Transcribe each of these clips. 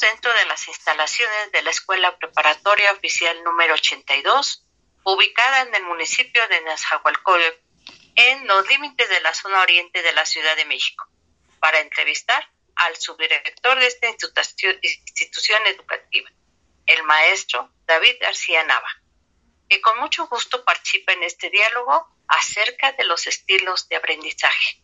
Dentro de las instalaciones de la Escuela Preparatoria Oficial número 82, ubicada en el municipio de Nazahualcóyotl, en los límites de la zona oriente de la Ciudad de México, para entrevistar al subdirector de esta institución educativa, el maestro David García Nava, que con mucho gusto participa en este diálogo acerca de los estilos de aprendizaje.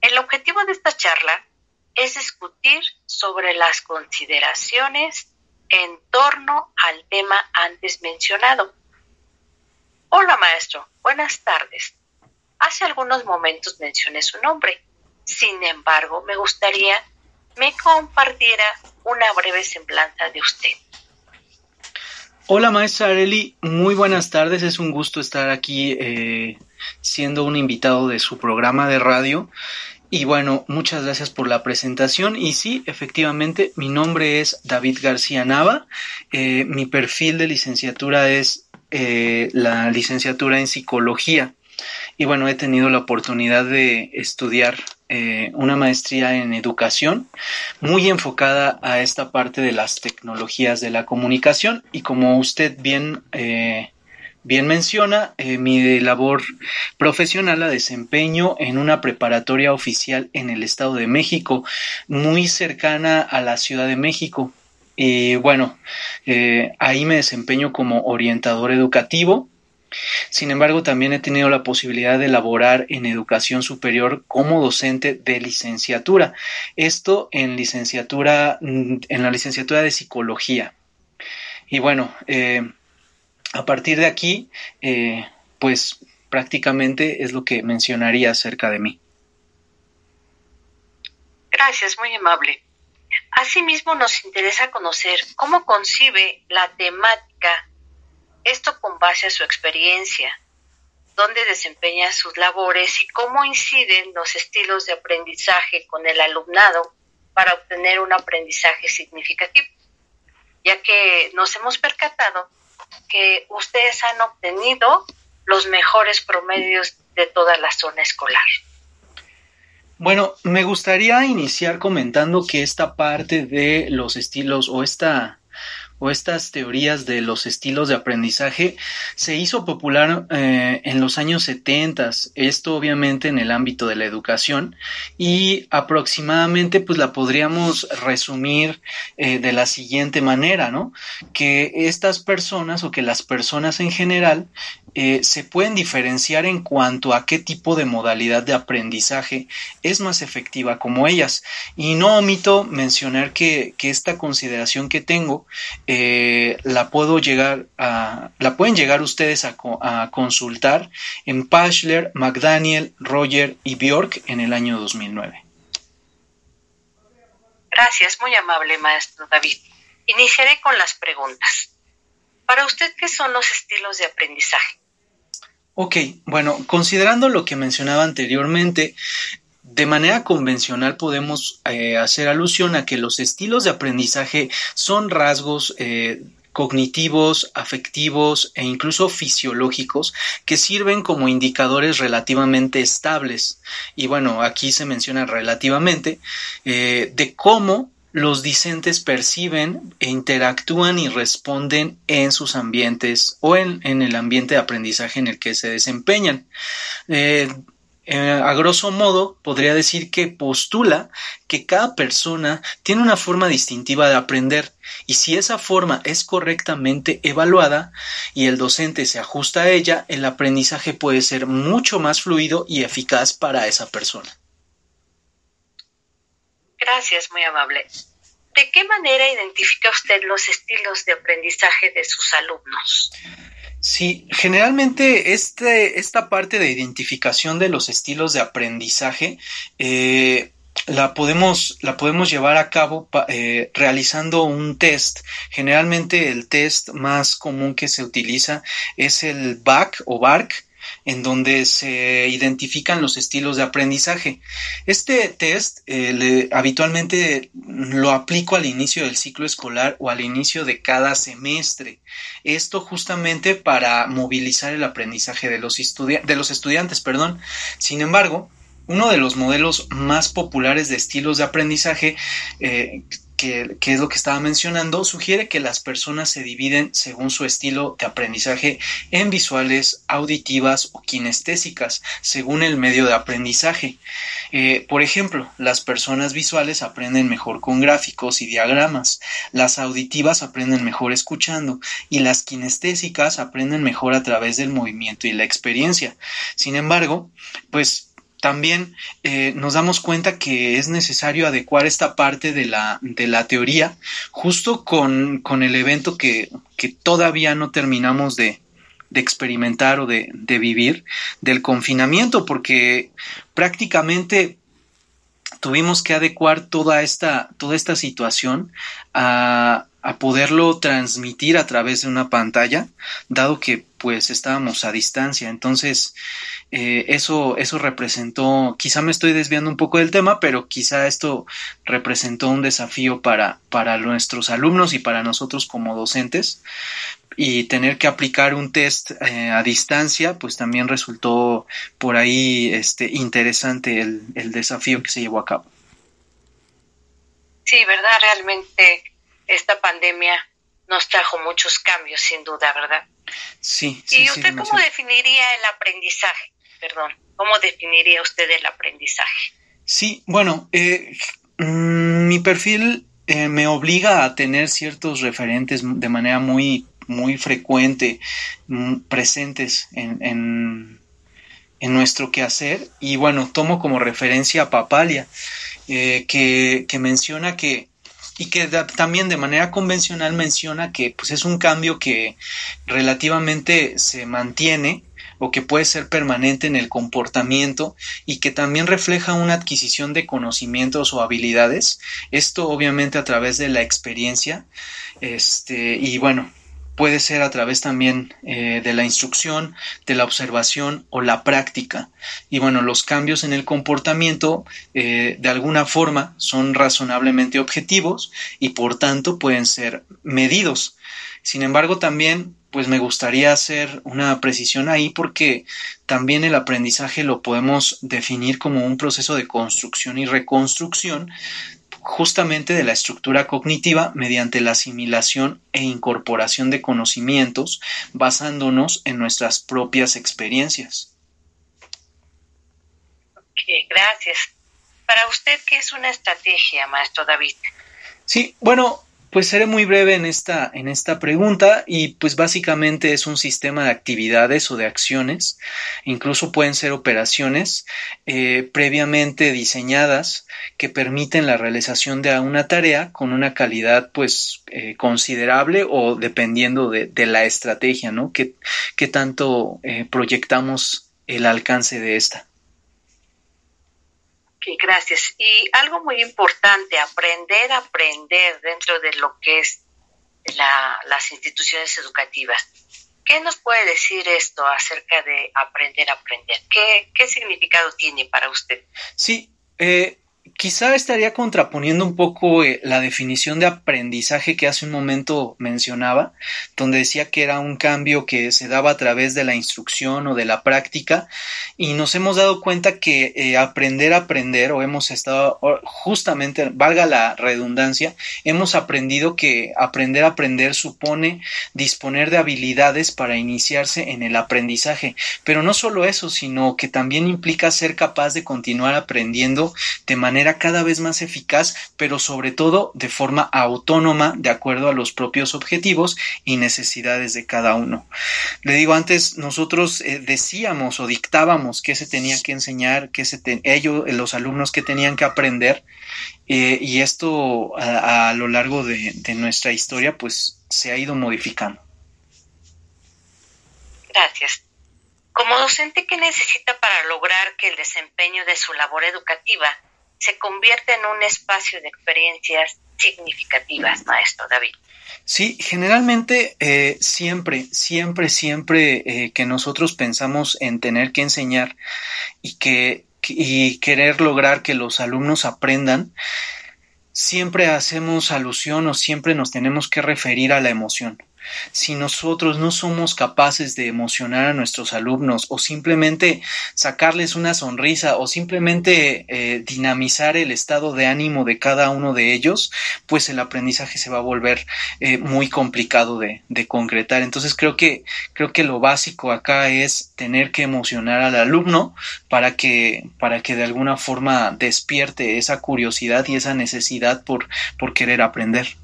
El objetivo de esta charla es discutir sobre las consideraciones en torno al tema antes mencionado. Hola maestro, buenas tardes. Hace algunos momentos mencioné su nombre. Sin embargo, me gustaría me compartiera una breve semblanza de usted. Hola maestra Areli, muy buenas tardes. Es un gusto estar aquí eh, siendo un invitado de su programa de radio. Y bueno, muchas gracias por la presentación. Y sí, efectivamente, mi nombre es David García Nava. Eh, mi perfil de licenciatura es eh, la licenciatura en psicología. Y bueno, he tenido la oportunidad de estudiar eh, una maestría en educación muy enfocada a esta parte de las tecnologías de la comunicación. Y como usted bien bien menciona, eh, mi labor profesional la desempeño en una preparatoria oficial en el Estado de México, muy cercana a la Ciudad de México. Y bueno, eh, ahí me desempeño como orientador educativo. Sin embargo, también he tenido la posibilidad de laborar en educación superior como docente de licenciatura. Esto en licenciatura, mm, en la licenciatura de psicología. Y bueno, eh, a partir de aquí, eh, pues prácticamente es lo que mencionaría acerca de mí. Gracias, muy amable. Asimismo, nos interesa conocer cómo concibe la temática, esto con base a su experiencia, dónde desempeña sus labores y cómo inciden los estilos de aprendizaje con el alumnado para obtener un aprendizaje significativo, ya que nos hemos percatado que ustedes han obtenido los mejores promedios de toda la zona escolar. Bueno, me gustaría iniciar comentando que esta parte de los estilos o esta o estas teorías de los estilos de aprendizaje se hizo popular eh, en los años 70, esto obviamente en el ámbito de la educación y aproximadamente pues la podríamos resumir eh, de la siguiente manera, ¿no? Que estas personas o que las personas en general eh, se pueden diferenciar en cuanto a qué tipo de modalidad de aprendizaje es más efectiva como ellas. Y no omito mencionar que, esta consideración que tengo eh, la puedo llegar a, la pueden llegar ustedes a, a consultar en Pashler, McDaniel, Roger y Bjork en el año 2009. Gracias, muy amable maestro David. Iniciaré con las preguntas. Para usted, ¿qué son los estilos de aprendizaje? Ok, bueno, considerando lo que mencionaba anteriormente, de manera convencional podemos eh, hacer alusión a que los estilos de aprendizaje son rasgos eh, cognitivos, afectivos e incluso fisiológicos que sirven como indicadores relativamente estables. Y bueno, aquí se menciona relativamente eh, de cómo los discentes perciben e interactúan y responden en sus ambientes o en, el ambiente de aprendizaje en el que se desempeñan. Eh, a grosso modo, podría decir que postula que cada persona tiene una forma distintiva de aprender y si esa forma es correctamente evaluada y el docente se ajusta a ella, el aprendizaje puede ser mucho más fluido y eficaz para esa persona. Gracias, muy amable. ¿De qué manera identifica usted los estilos de aprendizaje de sus alumnos? Sí, generalmente este, esta parte de identificación de los estilos de aprendizaje eh, la, podemos, la podemos llevar a cabo eh, realizando un test. Generalmente el test más común que se utiliza es el BAC o BARC, en donde se identifican los estilos de aprendizaje. Este test eh, habitualmente lo aplico al inicio del ciclo escolar o al inicio de cada semestre. Esto justamente para movilizar el aprendizaje de los, de los estudiantes. Perdón. Sin embargo, uno de los modelos más populares de estilos de aprendizaje eh, que, es lo que estaba mencionando, sugiere que las personas se dividen según su estilo de aprendizaje en visuales, auditivas o kinestésicas, según el medio de aprendizaje. Eh, por ejemplo, las personas visuales aprenden mejor con gráficos y diagramas, las auditivas aprenden mejor escuchando y las kinestésicas aprenden mejor a través del movimiento y la experiencia. Sin embargo, pues también eh, nos damos cuenta que es necesario adecuar esta parte de la, de la teoría justo con, el evento que, todavía no terminamos de, experimentar o de, vivir del confinamiento, porque prácticamente tuvimos que adecuar toda esta, toda esta situación a, a poderlo transmitir a través de una pantalla, dado que pues estábamos a distancia. Entonces, eh, eso, eso representó, quizá me estoy desviando un poco del tema, pero quizá esto representó un desafío para, para nuestros alumnos y para nosotros como docentes. Y tener que aplicar un test eh, a distancia, pues también resultó por ahí este, interesante el, el desafío que se llevó a cabo. Sí, ¿verdad? Realmente esta pandemia nos trajo muchos cambios, sin duda, ¿verdad? Sí. sí ¿Y usted cómo definiría el aprendizaje? Perdón, ¿cómo definiría usted el aprendizaje? Sí, bueno, eh, mm, mi perfil eh, me obliga a tener ciertos referentes de manera muy, muy frecuente, mm, presentes en, en, nuestro quehacer. Y bueno, tomo como referencia a Papalia, eh, que, que menciona que y que también de manera convencional menciona que pues, es un cambio que relativamente se mantiene o que puede ser permanente en el comportamiento y que también refleja una adquisición de conocimientos o habilidades. Esto obviamente a través de la experiencia. Este, y bueno, puede ser a través también eh, de la instrucción, de la observación o la práctica. Y bueno, los cambios en el comportamiento eh, de alguna forma son razonablemente objetivos y por tanto pueden ser medidos. Sin embargo, también pues me gustaría hacer una precisión ahí porque también el aprendizaje lo podemos definir como un proceso de construcción y reconstrucción justamente de la estructura cognitiva mediante la asimilación e incorporación de conocimientos basándonos en nuestras propias experiencias. Ok, gracias. Para usted, ¿qué es una estrategia, maestro David? Sí, bueno, pues seré muy breve en esta, en esta pregunta y pues básicamente es un sistema de actividades o de acciones, incluso pueden ser operaciones eh, previamente diseñadas que permiten la realización de una tarea con una calidad pues eh, considerable o dependiendo de, la estrategia, ¿no? Que, tanto eh, proyectamos el alcance de esta gracias. Y algo muy importante, aprender a aprender dentro de lo que es las instituciones educativas. ¿Qué nos puede decir esto acerca de aprender a aprender? ¿Qué, qué significado tiene para usted? Sí, eh, quizá estaría contraponiendo un poco eh, la definición de aprendizaje que hace un momento mencionaba, donde decía que era un cambio que se daba a través de la instrucción o de la práctica, y nos hemos dado cuenta que eh, aprender a aprender, o hemos estado justamente, valga la redundancia, hemos aprendido que aprender a aprender supone disponer de habilidades para iniciarse en el aprendizaje, pero no solo eso, sino que también implica ser capaz de continuar aprendiendo de manera manera cada vez más eficaz, pero sobre todo de forma autónoma, de acuerdo a los propios objetivos y necesidades de cada uno. Le digo antes, nosotros eh, decíamos o dictábamos qué se tenía que enseñar, qué se ellos, los alumnos que tenían que aprender, eh, y esto a, lo largo de, de nuestra historia, pues se ha ido modificando. Gracias. Como docente, ¿qué necesita para lograr que el desempeño de su labor educativa se convierta en un espacio de experiencias significativas, maestro David? Sí, generalmente eh, siempre, siempre, siempre eh, que nosotros pensamos en tener que enseñar y que y querer lograr que los alumnos aprendan, siempre hacemos alusión o siempre nos tenemos que referir a la emoción si nosotros no somos capaces de emocionar a nuestros alumnos o simplemente sacarles una sonrisa o simplemente eh, dinamizar el estado de ánimo de cada uno de ellos, pues el aprendizaje se va a volver eh, muy complicado de, de, concretar. Entonces creo que, creo que lo básico acá es tener que emocionar al alumno para que, para que de alguna forma despierte esa curiosidad y esa necesidad por, por querer aprender.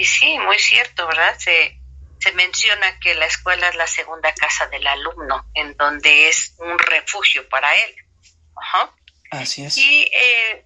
Y sí, muy cierto, ¿verdad? Se, se menciona que la escuela es la segunda casa del alumno, en donde es un refugio para él. Ajá. Así es. Y eh,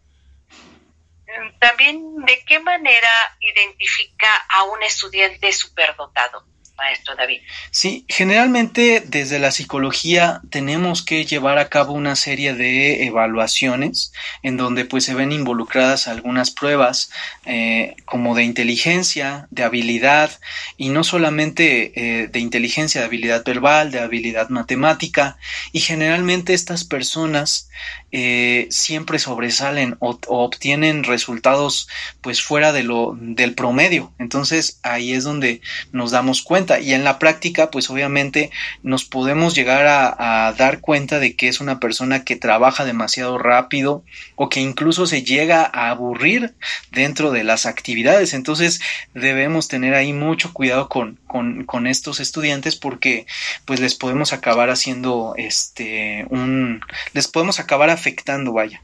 también, ¿de qué manera identifica a un estudiante superdotado? Maestro David? Sí, generalmente desde la psicología tenemos que llevar a cabo una serie de evaluaciones en donde pues se ven involucradas algunas pruebas eh, como de inteligencia, de habilidad y no solamente eh, de inteligencia, de habilidad verbal, de habilidad matemática y generalmente estas personas eh, siempre sobresalen o, obtienen resultados pues fuera de lo del promedio. Entonces ahí es donde nos damos cuenta y en la práctica pues obviamente nos podemos llegar a, dar cuenta de que es una persona que trabaja demasiado rápido o que incluso se llega a aburrir dentro de las actividades. Entonces debemos tener ahí mucho cuidado con, con, con estos estudiantes porque pues les podemos acabar haciendo este un les podemos acabar afectando, vaya.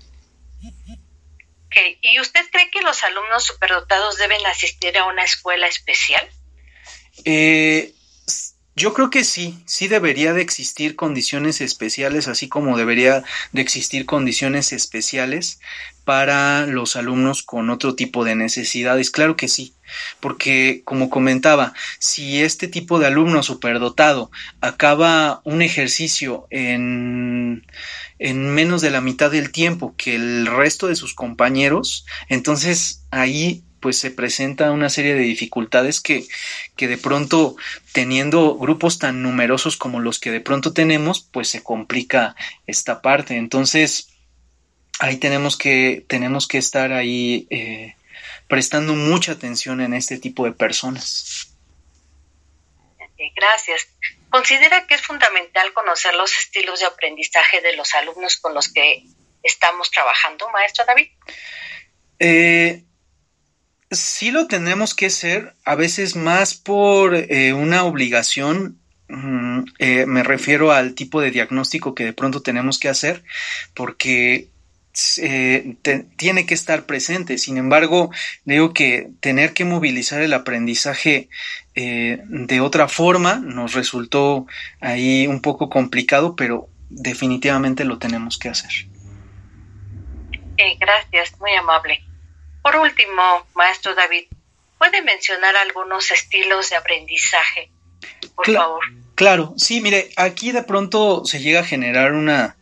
Okay. ¿Y usted cree que los alumnos superdotados deben asistir a una escuela especial? Eh, yo creo que sí, sí debería de existir condiciones especiales, así como debería de existir condiciones especiales para los alumnos con otro tipo de necesidades. Claro que sí, porque como comentaba, si este tipo de alumno superdotado acaba un ejercicio en, en menos de la mitad del tiempo que el resto de sus compañeros, entonces ahí pues se presenta una serie de dificultades que, que de pronto teniendo grupos tan numerosos como los que de pronto tenemos, pues se complica esta parte. Entonces, ahí tenemos que, tenemos que estar ahí eh, prestando mucha atención en este tipo de personas. Gracias. ¿Considera que es fundamental conocer los estilos de aprendizaje de los alumnos con los que estamos trabajando, maestro David? Eh, sí lo tenemos que hacer, a veces más por eh, una obligación. Mm, eh, me refiero al tipo de diagnóstico que de pronto tenemos que hacer, porque eh, tiene que estar presente. Sin embargo, digo que tener que movilizar el aprendizaje de otra forma nos resultó ahí un poco complicado, pero definitivamente lo tenemos que hacer. gracias, muy amable. Por último, maestro David, ¿puede mencionar algunos estilos de aprendizaje, por favor? Claro, sí, mire, aquí de pronto se llega a generar una,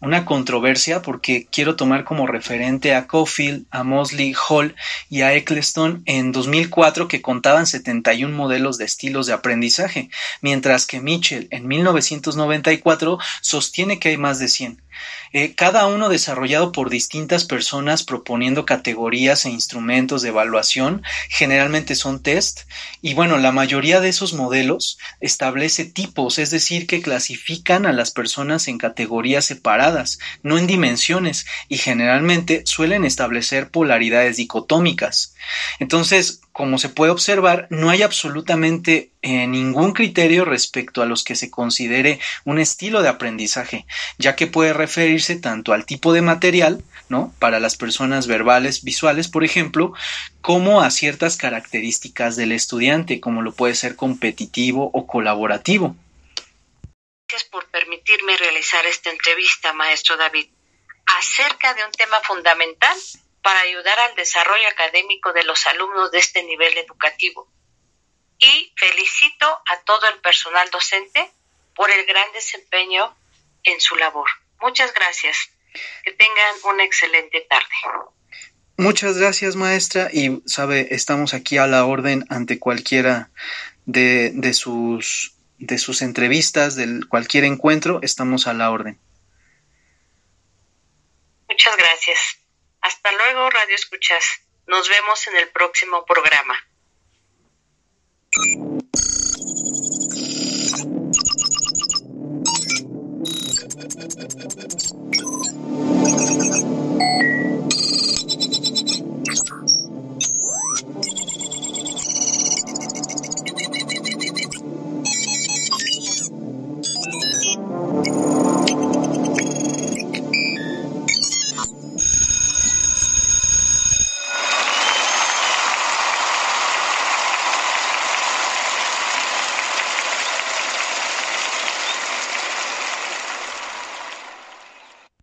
una controversia porque quiero tomar como referente a Cofield, a Mosley Hall y a Eccleston en 2004 que contaban 71 modelos de estilos de aprendizaje, mientras que Mitchell en 1994 sostiene que hay más de 100. Eh, cada uno desarrollado por distintas personas proponiendo categorías e instrumentos de evaluación, generalmente son test, y bueno, la mayoría de esos modelos establece tipos, es decir, que clasifican a las personas en categorías separadas, no en dimensiones, y generalmente suelen establecer polaridades dicotómicas. Entonces, como se puede observar, no hay absolutamente eh, ningún criterio respecto a los que se considere un estilo de aprendizaje, ya que puede referirse tanto al tipo de material, ¿no? Para las personas verbales, visuales, por ejemplo, como a ciertas características del estudiante, como lo puede ser competitivo o colaborativo. Gracias por permitirme realizar esta entrevista, maestro David, acerca de un tema fundamental para ayudar al desarrollo académico de los alumnos de este nivel educativo. y felicito a todo el personal docente por el gran desempeño en su labor. Muchas gracias. Que tengan una excelente tarde. Muchas gracias, maestra. Y sabe, estamos aquí a la orden ante cualquiera de, de sus de sus entrevistas, de cualquier encuentro, estamos a la orden. Muchas gracias. Hasta luego, Radio Escuchas. Nos vemos en el próximo programa.